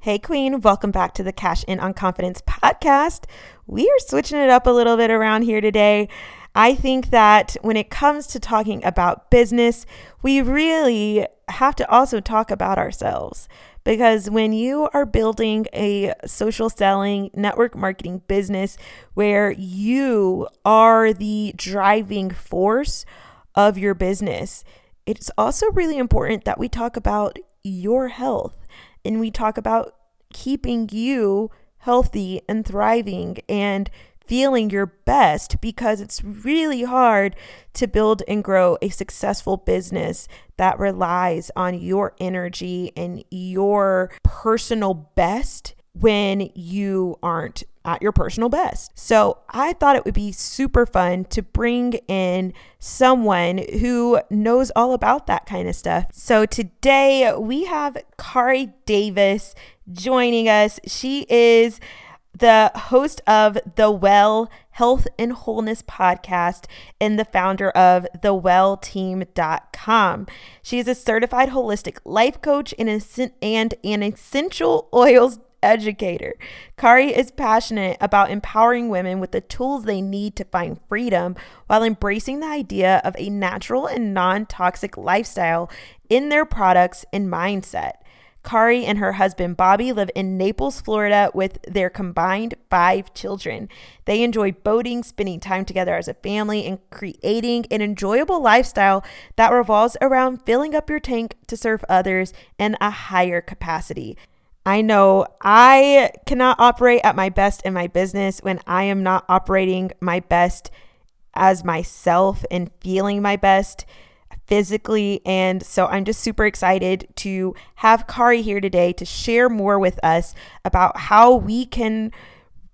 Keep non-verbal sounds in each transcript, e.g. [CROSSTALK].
Hey, Queen, welcome back to the Cash In on Confidence podcast. We are switching it up a little bit around here today. I think that when it comes to talking about business, we really have to also talk about ourselves. Because when you are building a social selling network marketing business where you are the driving force of your business, it's also really important that we talk about your health and we talk about keeping you healthy and thriving and feeling your best because it's really hard to build and grow a successful business that relies on your energy and your personal best when you aren't at your personal best. So I thought it would be super fun to bring in someone who knows all about that kind of stuff. So today we have Kari Davis joining us. She is the host of the Well Health and Wholeness podcast and the founder of thewellteam.com. She is a certified holistic life coach and an essential oils educator. Kari is passionate about empowering women with the tools they need to find freedom while embracing the idea of a natural and non toxic lifestyle in their products and mindset. Kari and her husband Bobby live in Naples, Florida, with their combined five children. They enjoy boating, spending time together as a family, and creating an enjoyable lifestyle that revolves around filling up your tank to serve others in a higher capacity. I know I cannot operate at my best in my business when I am not operating my best as myself and feeling my best physically. And so I'm just super excited to have Kari here today to share more with us about how we can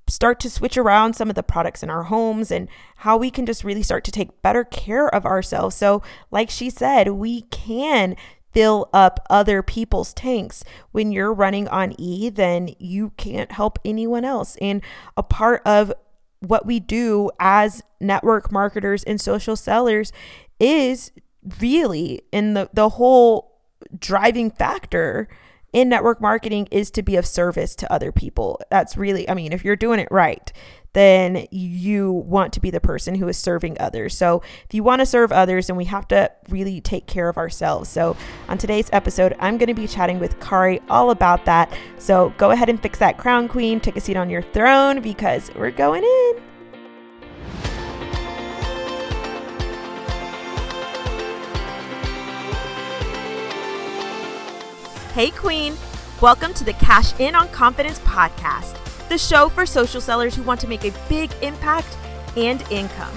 start to switch around some of the products in our homes and how we can just really start to take better care of ourselves. So, like she said, we can fill up other people's tanks. When you're running on E, then you can't help anyone else. And a part of what we do as network marketers and social sellers is really in the the whole driving factor in network marketing is to be of service to other people. That's really, I mean, if you're doing it right, then you want to be the person who is serving others. So, if you want to serve others, then we have to really take care of ourselves. So, on today's episode, I'm going to be chatting with Kari all about that. So, go ahead and fix that crown, queen. Take a seat on your throne because we're going in. Hey, Queen. Welcome to the Cash In on Confidence podcast, the show for social sellers who want to make a big impact and income.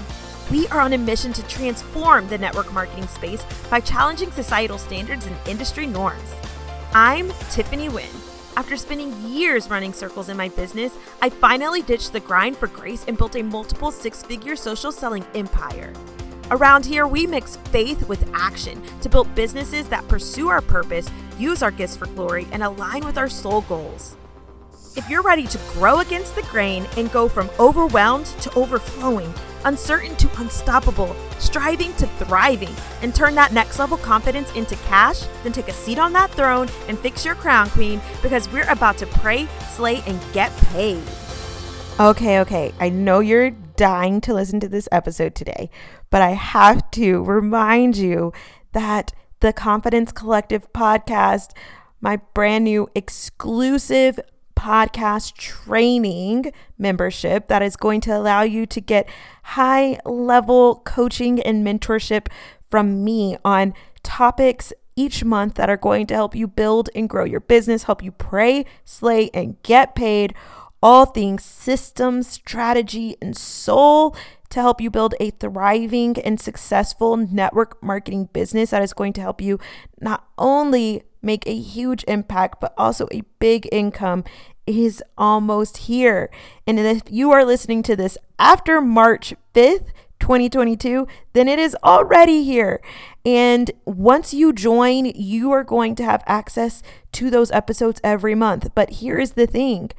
We are on a mission to transform the network marketing space by challenging societal standards and industry norms. I'm Tiffany Wynn. After spending years running circles in my business, I finally ditched the grind for grace and built a multiple six figure social selling empire. Around here, we mix faith with action to build businesses that pursue our purpose, use our gifts for glory, and align with our soul goals. If you're ready to grow against the grain and go from overwhelmed to overflowing, uncertain to unstoppable, striving to thriving, and turn that next level confidence into cash, then take a seat on that throne and fix your crown, Queen, because we're about to pray, slay, and get paid. Okay, okay. I know you're dying to listen to this episode today, but I have to remind you that the Confidence Collective podcast, my brand new exclusive podcast training membership that is going to allow you to get high level coaching and mentorship from me on topics each month that are going to help you build and grow your business, help you pray, slay, and get paid. All things systems, strategy, and soul to help you build a thriving and successful network marketing business that is going to help you not only make a huge impact, but also a big income is almost here. And if you are listening to this after March 5th, 2022, then it is already here. And once you join, you are going to have access to those episodes every month. But here is the thing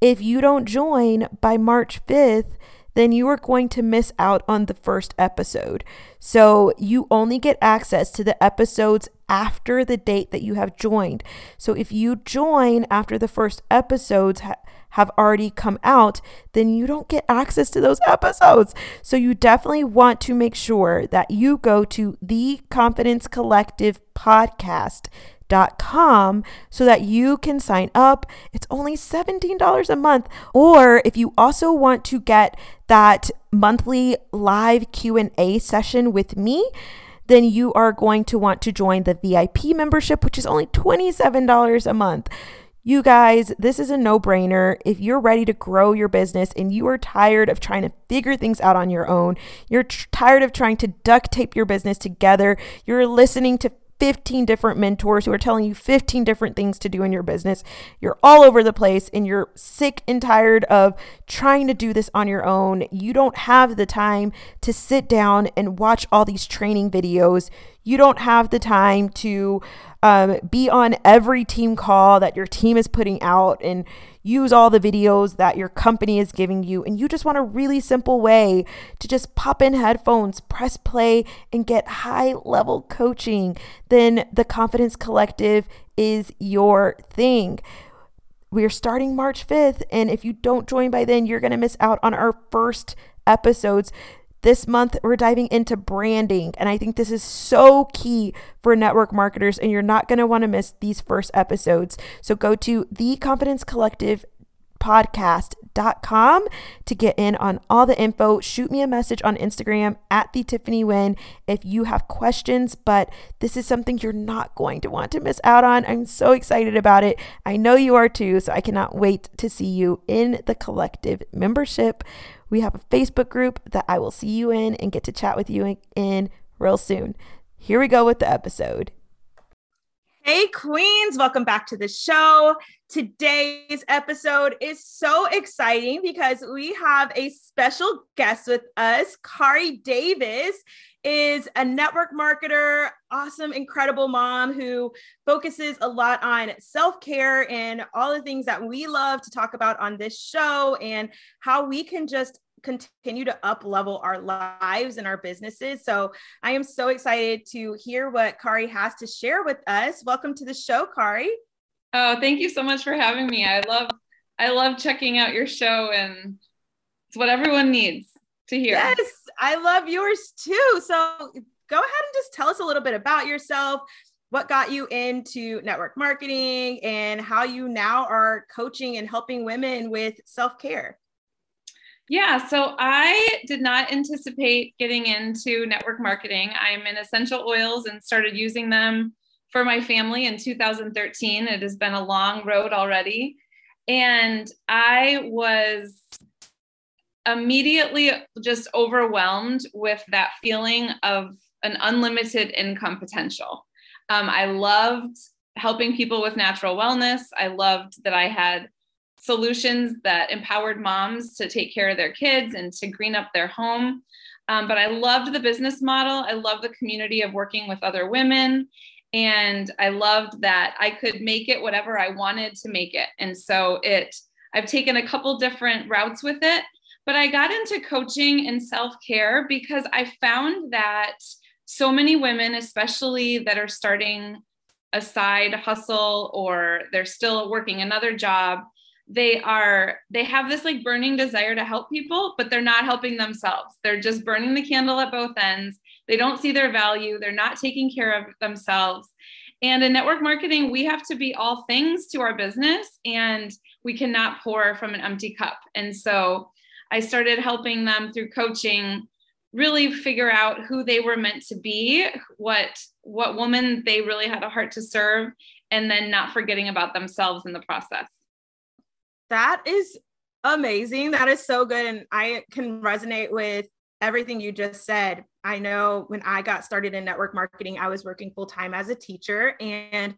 if you don't join by March 5th, then you are going to miss out on the first episode. So you only get access to the episodes after the date that you have joined. So if you join after the first episodes ha- have already come out, then you don't get access to those episodes. So you definitely want to make sure that you go to the Confidence Collective podcast so that you can sign up. It's only $17 a month. Or if you also want to get that monthly live Q&A session with me, then you are going to want to join the VIP membership, which is only $27 a month. You guys, this is a no brainer. If you're ready to grow your business and you are tired of trying to figure things out on your own, you're tr- tired of trying to duct tape your business together, you're listening to 15 different mentors who are telling you 15 different things to do in your business. You're all over the place and you're sick and tired of trying to do this on your own. You don't have the time to sit down and watch all these training videos. You don't have the time to um, be on every team call that your team is putting out and use all the videos that your company is giving you. And you just want a really simple way to just pop in headphones, press play, and get high level coaching. Then the Confidence Collective is your thing. We're starting March 5th, and if you don't join by then, you're going to miss out on our first episodes. This month, we're diving into branding, and I think this is so key for network marketers, and you're not going to want to miss these first episodes. So go to the Confidence Collective podcast.com to get in on all the info. Shoot me a message on Instagram at the Tiffany Wynn if you have questions, but this is something you're not going to want to miss out on. I'm so excited about it. I know you are too, so I cannot wait to see you in the collective membership. We have a Facebook group that I will see you in and get to chat with you in real soon. Here we go with the episode. Hey, Queens, welcome back to the show. Today's episode is so exciting because we have a special guest with us. Kari Davis is a network marketer, awesome, incredible mom who focuses a lot on self care and all the things that we love to talk about on this show and how we can just continue to up level our lives and our businesses. So I am so excited to hear what Kari has to share with us. Welcome to the show, Kari. Oh, thank you so much for having me. I love I love checking out your show and it's what everyone needs to hear. Yes, I love yours too. So go ahead and just tell us a little bit about yourself, what got you into network marketing and how you now are coaching and helping women with self-care. Yeah, so I did not anticipate getting into network marketing. I'm in essential oils and started using them for my family in 2013. It has been a long road already. And I was immediately just overwhelmed with that feeling of an unlimited income potential. Um, I loved helping people with natural wellness. I loved that I had solutions that empowered moms to take care of their kids and to green up their home. Um, but I loved the business model. I love the community of working with other women. And I loved that I could make it whatever I wanted to make it. And so it, I've taken a couple different routes with it, but I got into coaching and self care because I found that so many women, especially that are starting a side hustle or they're still working another job, they are they have this like burning desire to help people but they're not helping themselves. They're just burning the candle at both ends. They don't see their value. They're not taking care of themselves. And in network marketing we have to be all things to our business and we cannot pour from an empty cup. And so i started helping them through coaching really figure out who they were meant to be what what woman they really had a heart to serve and then not forgetting about themselves in the process that is amazing. That is so good. And I can resonate with everything you just said. I know when I got started in network marketing, I was working full time as a teacher. And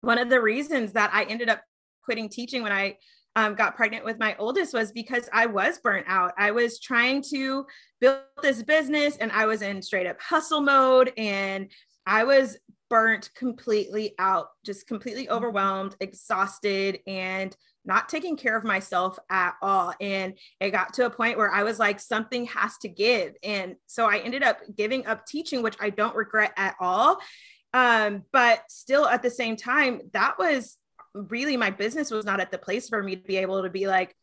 one of the reasons that I ended up quitting teaching when I um, got pregnant with my oldest was because I was burnt out. I was trying to build this business and I was in straight up hustle mode and I was burnt completely out, just completely Mm-hmm. overwhelmed, exhausted, and not taking care of myself at all. And it got to a point where I was like, something has to give. And so I ended up giving up teaching, which I don't regret at all. Um, but still at the same time, that was really my business was not at the place for me to be able to be like,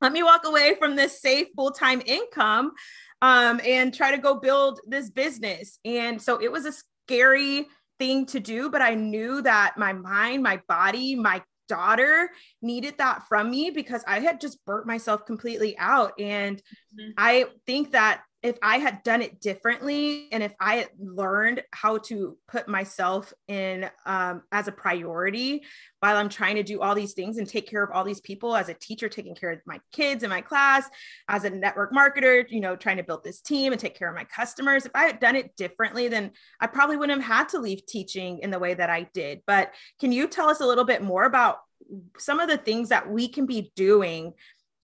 let me walk away from this safe full-time income um, and try to go build this business. And so it was a scary thing to do, but I knew that my mind, my body, my daughter needed that from me because I had just burnt myself completely out. And Mhm. I think that if I had done it differently and if I had learned how to put myself in um, as a priority while I'm trying to do all these things and take care of all these people as a teacher, taking care of my kids in my class, as a network marketer, you know, trying to build this team and take care of my customers. If I had done it differently, then I probably wouldn't have had to leave teaching in the way that I did. But can you tell us a little bit more about some of the things that we can be doing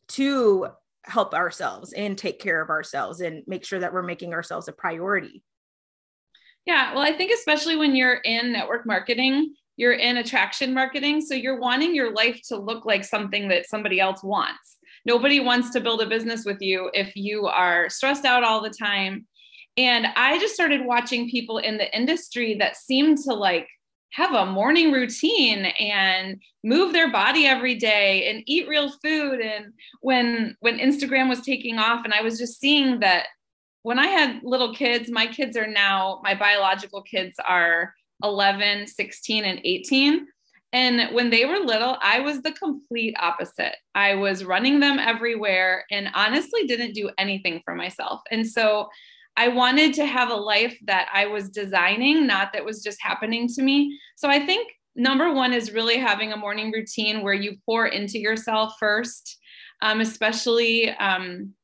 to help ourselves and take care of ourselves and make sure that we're making ourselves a priority? Yeah, well, I think especially when you're in network marketing, you're in attraction marketing. So you're wanting your life to look like something that somebody else wants. Nobody wants to build a business with you if you are stressed out all the time. And I just started watching people in the industry that seemed to like have a morning routine and move their body every day and eat real food and when when Instagram was taking off and I was just seeing that when I had little kids, my kids are now, my biological kids are 11, 16, and 18. And when they were little, I was the complete opposite. I was running them everywhere and honestly didn't do anything for myself. And so I wanted to have a life that I was designing, not that was just happening to me. So I think number one is really having a morning routine where you pour into yourself first, um, especially. Um,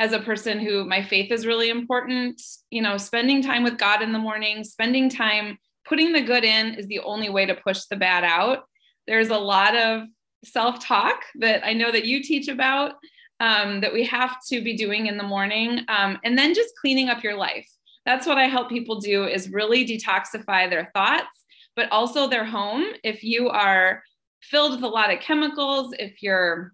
as a person who my faith is really important, you know, spending time with God in the morning, spending time putting the good in is the only way to push the bad out. There's a lot of self talk that I know that you teach about um, that we have to be doing in the morning. Um, and then just cleaning up your life. That's what I help people do is really detoxify their thoughts, but also their home. If you are filled with a lot of chemicals, if you're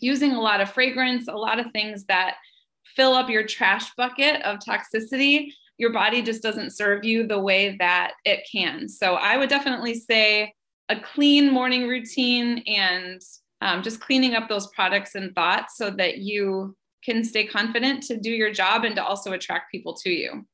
using a lot of fragrance, a lot of things that fill up your trash bucket of toxicity, your body just doesn't serve you the way that it can. So I would definitely say a clean morning routine and um, just cleaning up those products and thoughts so that you can stay confident to do your job and to also attract people to you.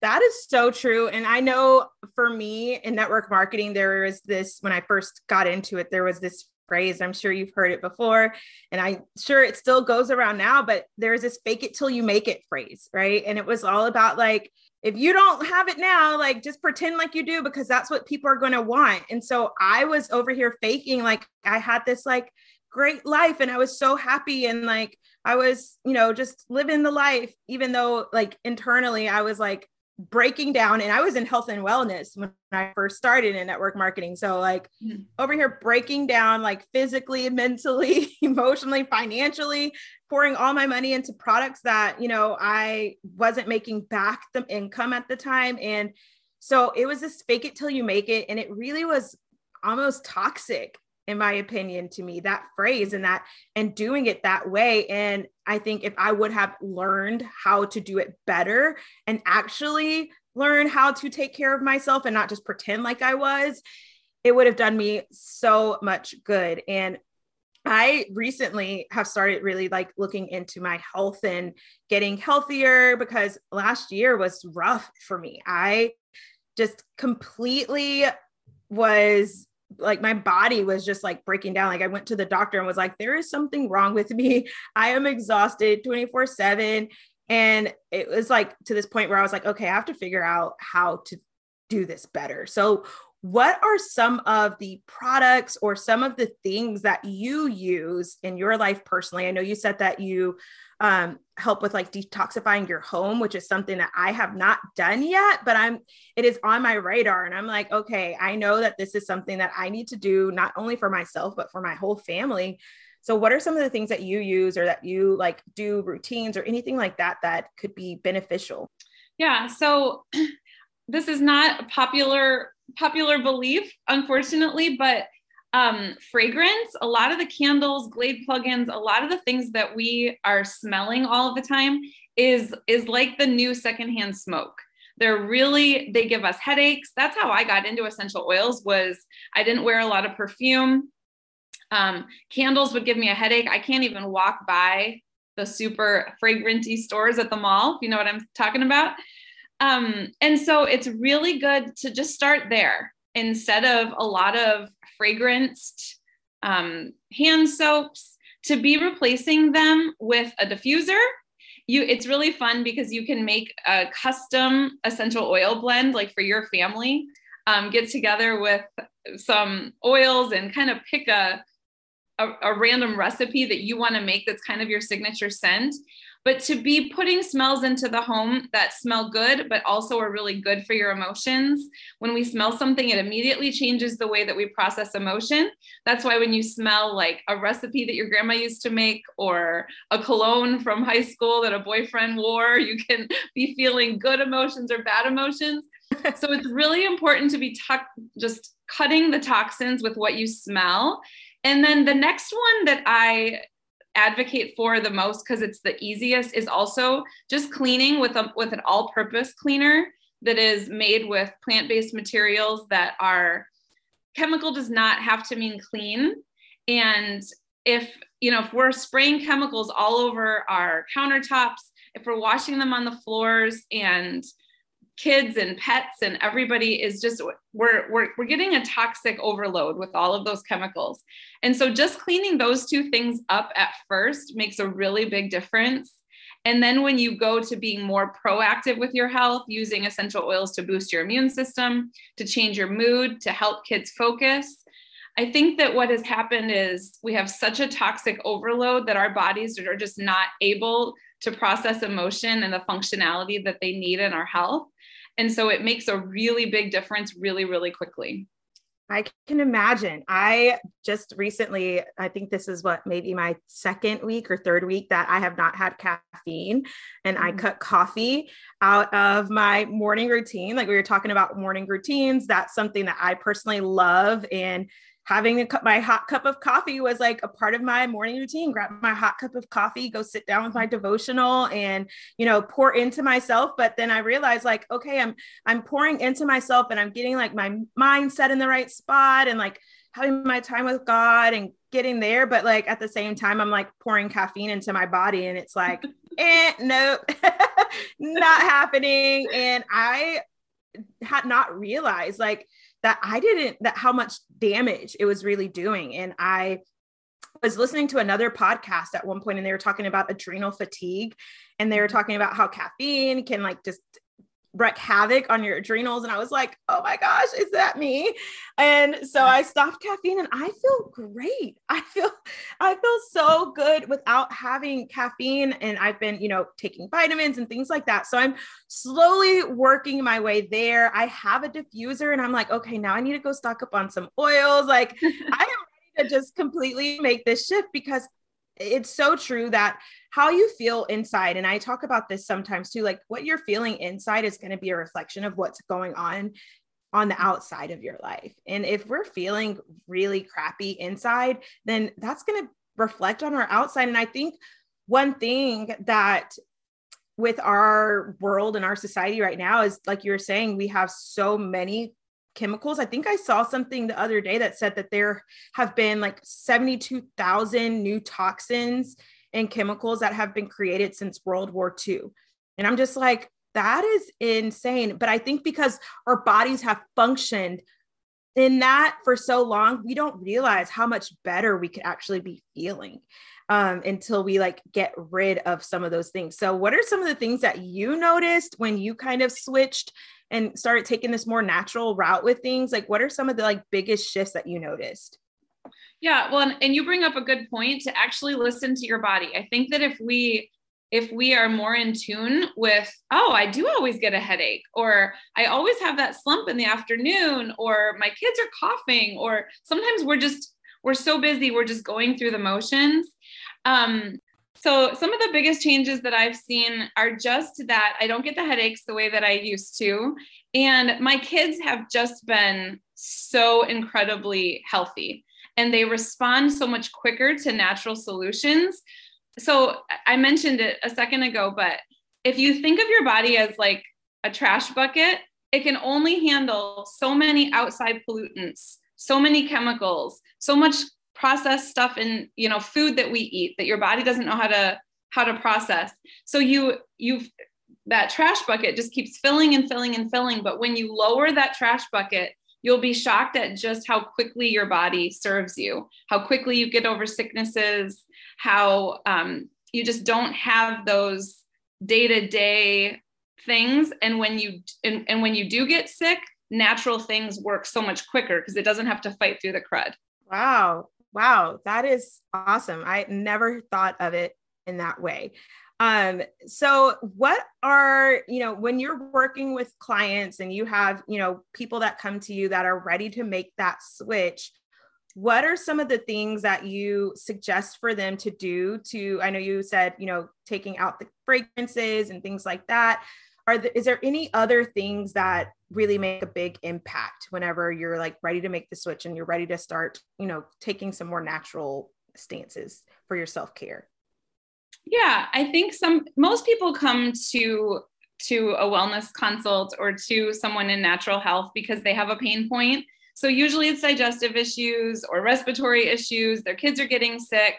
That is so true. And I know for me in network marketing, there was this when I first got into it, there was this phrase. I'm sure you've heard it before, and I'm sure it still goes around now, but there's this fake it till you make it phrase, right? And it was all about like, if you don't have it now, like just pretend like you do because that's what people are going to want. And so I was over here faking like I had this like great life and I was so happy and like I was, you know, just living the life, even though like internally I was like, breaking down and I was in health and wellness when I first started in network marketing. So like mm-hmm. over here breaking down like physically, [LAUGHS] mentally, emotionally, financially, pouring all my money into products that, you know, I wasn't making back the income at the time and so it was this fake it till you make it and it really was almost toxic in my opinion to me that phrase and that and doing it that way and i think if i would have learned how to do it better and actually learn how to take care of myself and not just pretend like i was it would have done me so much good and I recently have started really like looking into my health and getting healthier because last year was rough for me. I just completely was like my body was just like breaking down. Like I went to the doctor and was like, there is something wrong with me. [LAUGHS] I am exhausted 24 7. And it was like to this point where I was like, okay, I have to figure out how to do this better. So, what are some of the products or some of the things that you use in your life personally? I know you said that you um, help with like detoxifying your home, which is something that I have not done yet, but I'm it is on my radar. And I'm like, okay, I know that this is something that I need to do not only for myself, but for my whole family. So, what are some of the things that you use or that you like do routines or anything like that that could be beneficial? Yeah. So, [CLEARS THROAT] this is not a popular popular belief, unfortunately, but um, fragrance, a lot of the candles, Glade plugins, a lot of the things that we are smelling all the time is is like the new secondhand smoke. They're really they give us headaches. That's how I got into essential oils. Was I didn't wear a lot of perfume. Um, candles would give me a headache. I can't even walk by the super fragranty stores at the mall. You know what I'm talking about. Um, and so it's really good to just start there instead of a lot of fragranced um, hand soaps. To be replacing them with a diffuser you it's really fun because you can make a custom essential oil blend like for your family um, get together with some oils and kind of pick a, a, a random recipe that you want to make that's kind of your signature scent but to be putting smells into the home that smell good, but also are really good for your emotions. When we smell something, it immediately changes the way that we process emotion. That's why when you smell like a recipe that your grandma used to make or a cologne from high school that a boyfriend wore, you can [LAUGHS] be feeling good emotions or bad emotions. so it's really important to be just cutting the toxins with what you smell. And then the next one that I advocate for the most because it's the easiest is also just cleaning with a with an all-purpose cleaner that is made with plant-based materials that are chemical does not have to mean clean. And if you know if we're spraying chemicals all over our countertops if we're washing them on the floors and kids and pets and everybody is just we're, we're we're getting a toxic overload with all of those chemicals. And so just cleaning those two things up at first makes a really big difference. And then when you go to being more proactive with your health using essential oils to boost your immune system to change your mood to help kids focus I think that what has happened is we have such a toxic overload that our bodies are just not able to process emotion and the functionality that they need in our health. And so it makes a really big difference really, really quickly. I can imagine. I just recently, I think this is what maybe my second week or third week that I have not had caffeine and mm-hmm. I cut coffee out of my morning routine. Like we were talking about morning routines, that's something that I personally love. And having a cup, my hot cup of coffee was like a part of my morning routine. Grab my hot cup of coffee, go sit down with my devotional, and you know pour into myself. But then I realized like, okay, I'm I'm pouring into myself, and I'm getting like my mindset in the right spot, and like having my time with God and getting there. But like at the same time, I'm like pouring caffeine into my body, and it's like, [LAUGHS] eh, nope, [LAUGHS] not happening. And I had not realized like that I didn't that how much damage it was really doing. And I was listening to another podcast at one point and they were talking about adrenal fatigue and they were mm-hmm. talking about how caffeine can like just wreak havoc on your adrenals. And I was like, oh my gosh, is that me? And so I stopped caffeine and I feel great. [LAUGHS] I feel, I feel so good without having caffeine. And I've been, you know, taking vitamins and things like that. So I'm slowly working my way there. I have a diffuser and I'm like, okay, now I need to go stock up on some oils. Like [LAUGHS] I am ready to just completely make this shift because it's so true that how you feel inside and i talk about this sometimes too like what you're feeling inside is going to be a reflection of what's going on on the outside of your life. And if we're feeling really crappy inside then that's going to reflect on our outside. And i think one thing that with our world and our society right now is like you were saying we have so many chemicals. I think I saw something the other day that said that there have been like 72,000 new toxins and chemicals that have been created since World War II. And I'm just like, that is insane. But I think because our bodies have functioned in that for so long, we don't realize how much better we could actually be feeling um, until we like get rid of some of those things. So, what are some of the things that you noticed when you kind of switched and started taking this more natural route with things like what are some of the like biggest shifts that you noticed? Yeah well and you bring up a good point to actually listen to your body. I think that if we if we are more in tune with oh i do always get a headache or i always have that slump in the afternoon or my kids are coughing or sometimes we're just we're so busy we're just going through the motions um So, some of the biggest changes that I've seen are just that I don't get the headaches the way that I used to. And my kids have just been so incredibly healthy and they respond so much quicker to natural solutions. So, I mentioned it a second ago, but if you think of your body as like a trash bucket, it can only handle so many outside pollutants, so many chemicals, so much processed stuff in you know food that we eat that your body doesn't know how to how to process. So you you that trash bucket just keeps filling and filling and filling. But when you lower that trash bucket you'll be shocked at just how quickly your body serves you how quickly you get over sicknesses how um, you just don't have those day-to-day things. And when you and, and when you do get sick natural things work so much quicker because it doesn't have to fight through the crud. Wow Wow, that is awesome. I never thought of it in that way. Um, so what are, you know, when you're working with clients and you have, you know, people that come to you that are ready to make that switch, what are some of the things that you suggest for them to do to i know you said you know taking out the fragrances and things like that are there, is there any other things that really make a big impact whenever you're like ready to make the switch and you're ready to start you know taking some more natural stances for your self-care? Yeah i think some most people come to to a wellness consult or to someone in natural health because they have a pain point. So usually it's digestive issues or respiratory issues. Their kids are getting sick.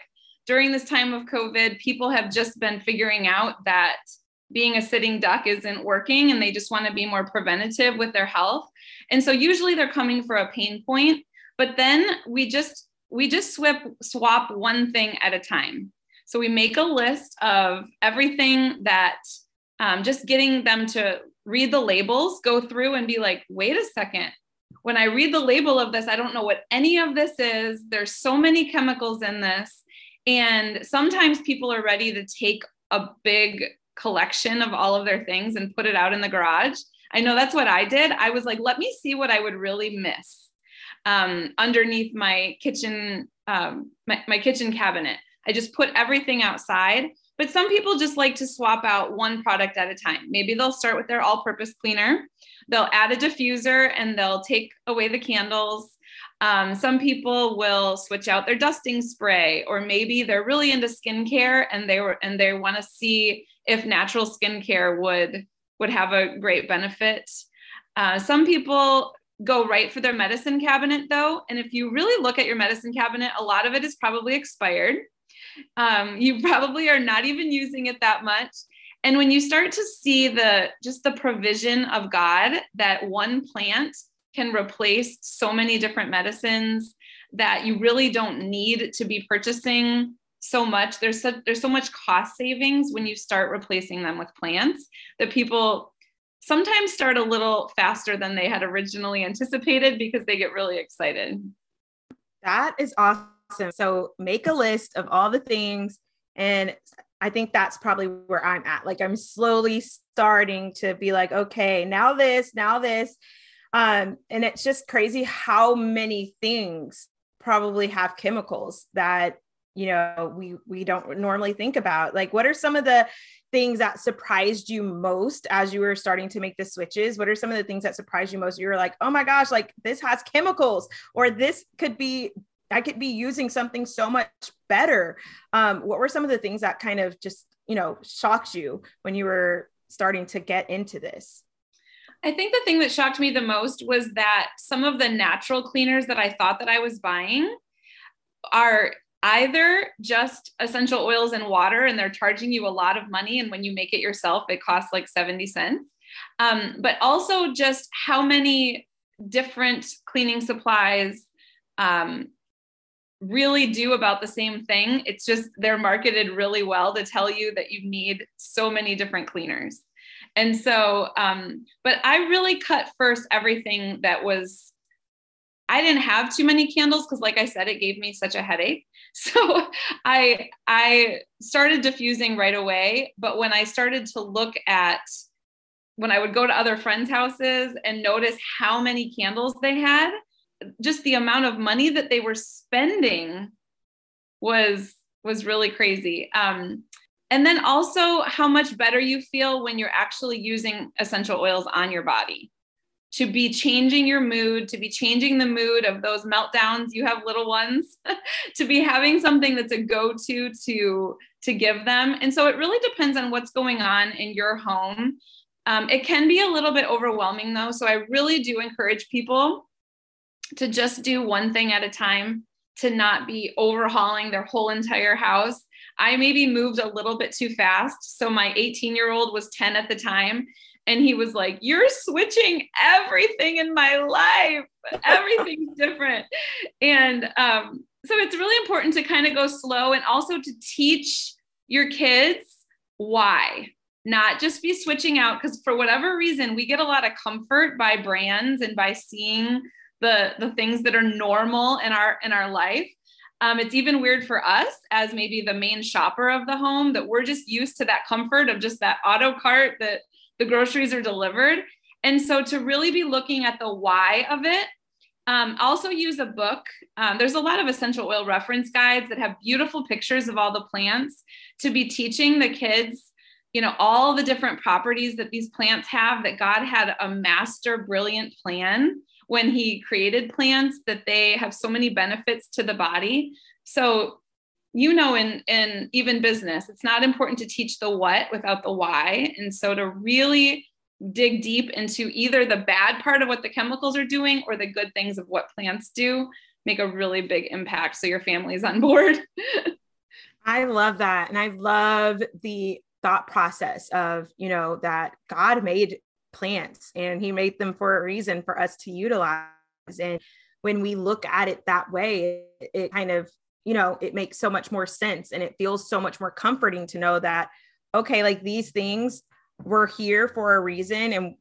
During this time of covid people have just been figuring out that being a sitting duck isn't working and they just want to be more preventative with their health. And so usually they're coming for a pain point, but then we just we just swap swap one thing at a time. So we make a list of everything that um, just getting them to read the labels, go through and be like, wait a second. When I read the label of this, I don't know what any of this is. There's so many chemicals in this. And sometimes people are ready to take a big collection of all of their things and put it out in the garage. I know that's what I did. I was like, let me see what I would really miss um, underneath my kitchen, um, my, my kitchen cabinet. I just put everything outside. But some people just like to swap out one product at a time. Maybe they'll start with their all purpose cleaner, they'll add a diffuser and they'll take away the candles. Um, some people will switch out their dusting spray, or maybe they're really into skincare and they were and they want to see if natural skincare would would have a great benefit. Uh, some people go right for their medicine cabinet though, and if you really look at your medicine cabinet, a lot of it is probably expired. Um, you [LAUGHS] probably are not even using it that much. And when you start to see the just the provision of God that one plant can replace so many different medicines that you really don't need to be purchasing so much. There's so, there's so much cost savings when you start replacing them with plants that people sometimes start a little faster than they had originally anticipated because they get really excited. That is awesome. So make a list of all the things and i think that's probably where i'm at. Like i'm slowly starting to be like okay now this now this. Um and it's just crazy how many things probably have chemicals that you know we we don't normally think about like what are some of the things that surprised you most as you were starting to make the switches? What are some of the things that surprised you most? You were like oh my gosh like this has chemicals or this could be i could be using something so much better. Um, what were some of the things that kind of just you know shocked you when you were starting to get into this? I think the thing that shocked me the most was that some of the natural cleaners that I thought that I was buying are either just essential oils and water and they're charging you a lot of money and when you make it yourself it costs like 70 cents. Um, but also just how many different cleaning supplies um, really do about the same thing. It's just they're marketed really well to tell you that you need so many different cleaners. And so um, but i really cut first everything that was I didn't have too many candles because like I said it gave me such a headache. [LAUGHS] So I I started diffusing right away, but when I started to look at when I would go to other friends' houses and notice how many candles they had, just the amount of money that they were spending was was really crazy. Um, and then also how much better you feel when you're actually using essential oils on your body to be changing your mood, to be changing the mood of those meltdowns. You have little ones, [LAUGHS] to be having something that's a go-to to to give them. And so it really depends on what's going on in your home. Um, it can be a little bit overwhelming though. So I really do encourage people to just do one thing at a time, to not be overhauling their whole entire house. I maybe moved a little bit too fast. So my 18 year old was 10 at the time and he was like you're switching everything in my life. Everything's [LAUGHS] different. And um, so it's really important to kind of go slow and also to teach your kids why. Not just be switching out because for whatever reason we get a lot of comfort by brands and by seeing the the things that are normal in our in our life. Um, it's even weird for us as maybe the main shopper of the home that we're just used to that comfort of just that auto cart that the groceries are delivered. And so to really be looking at the why of it, um, also use a book. Um, there's a lot of essential oil reference guides that have beautiful pictures of all the plants to be teaching the kids, you know, all the different properties that these plants have, that God had a master brilliant plan when he created plants, that they have so many benefits to the body. So you know in in even business it's not important to teach the what without the why. And so to really dig deep into either the bad part of what the chemicals are doing or the good things of what plants do make a really big impact so your family's on board. [LAUGHS] I love that. And i love the thought process of you know that god made plants and he made them for a reason for us to utilize. And when we look at it that way it, it kind of you know, it makes so much more sense and it feels so much more comforting to know that, okay, like these things were here for a reason and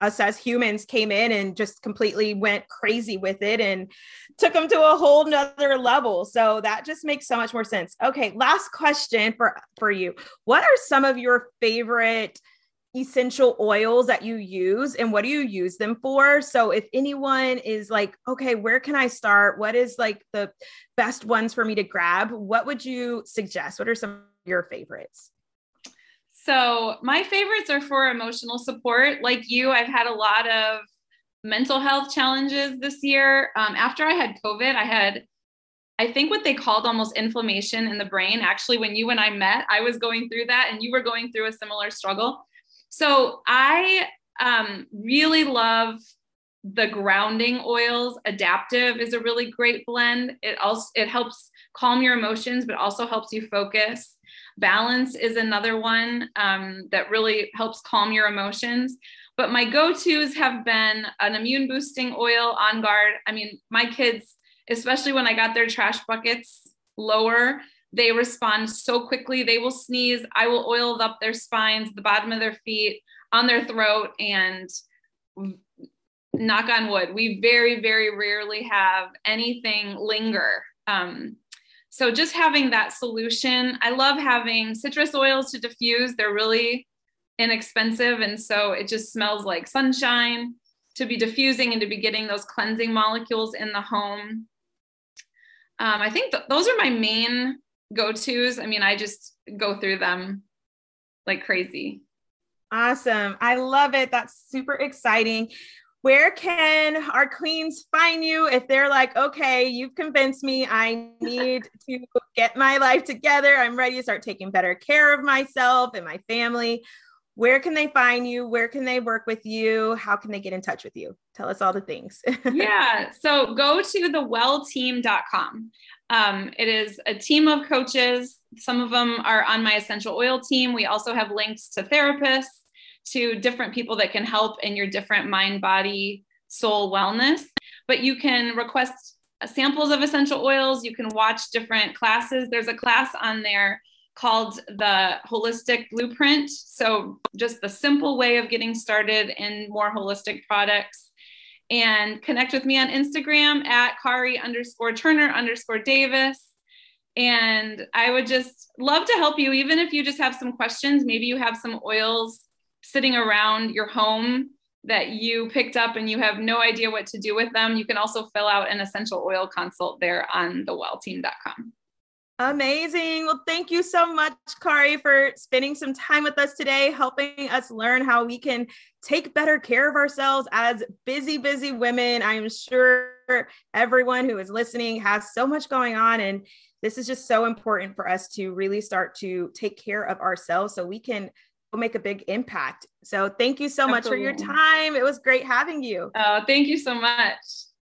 us as humans came in and just completely went crazy with it and took them to a whole nother level. So that just makes so much more sense. Okay last question for for you. What are some of your favorite essential oils that you use and what do you use them for? So if anyone is like okay where can i start? What is like the best ones for me to grab? What would you suggest? What are some of your favorites? So my favorites are for emotional support. Like you i've had a lot of mental health challenges this year. Um, after i had covid i had I think what they called almost inflammation in the brain. Actually, when you and I met, I was going through that and you were going through a similar struggle. So I um, really love the grounding oils. Adaptiv is a really great blend. It also it helps calm your emotions, but also helps you focus. Balance is another one um, that really helps calm your emotions. But my go-tos have been an immune boosting oil on guard. I mean, my kids, especially when I got their trash buckets lower, they respond so quickly. They will sneeze. I will oil up their spines, the bottom of their feet, on their throat, and knock on wood, we very, very rarely have anything linger. Um, so just having that solution. I love having citrus oils to diffuse. They're really inexpensive. And so it just smells like sunshine to be diffusing and to be getting those cleansing molecules in the home. Um, I think th- those are my main go tos. I mean, I just go through them like crazy. Awesome. I love it. That's super exciting. Where can our queens find you if they're like, okay, you've convinced me, I need [LAUGHS] to get my life together. I'm ready to start taking better care of myself and my family. Where can they find you? Where can they work with you? How can they get in touch with you? Tell us all the things. [LAUGHS] yeah. So go to thewellteam.com. Um, it is a team of coaches. Some of them are on my essential oil team. We also have links to therapists, to different people that can help in your different mind, body, soul wellness. But you can request samples of essential oils. You can watch different classes. There's a class on there called the Holistic Blueprint. So, just the simple way of getting started in more holistic products and connect with me on Instagram at Kari underscore Turner underscore Davis. And I would just love to help you, even if you just have some questions. Maybe you have some oils sitting around your home that you picked up and you have no idea what to do with them. You can also fill out an essential oil consult there on thewellteam.com. Amazing. Well, thank you so much, Kari, for spending some time with us today, helping us learn how we can take better care of ourselves as busy, busy women. I'm sure everyone who is listening has so much going on. And this is just so important for us to really start to take care of ourselves so we can make a big impact. So thank you so Absolutely. much for your time. It was great having you. Oh, thank you so much.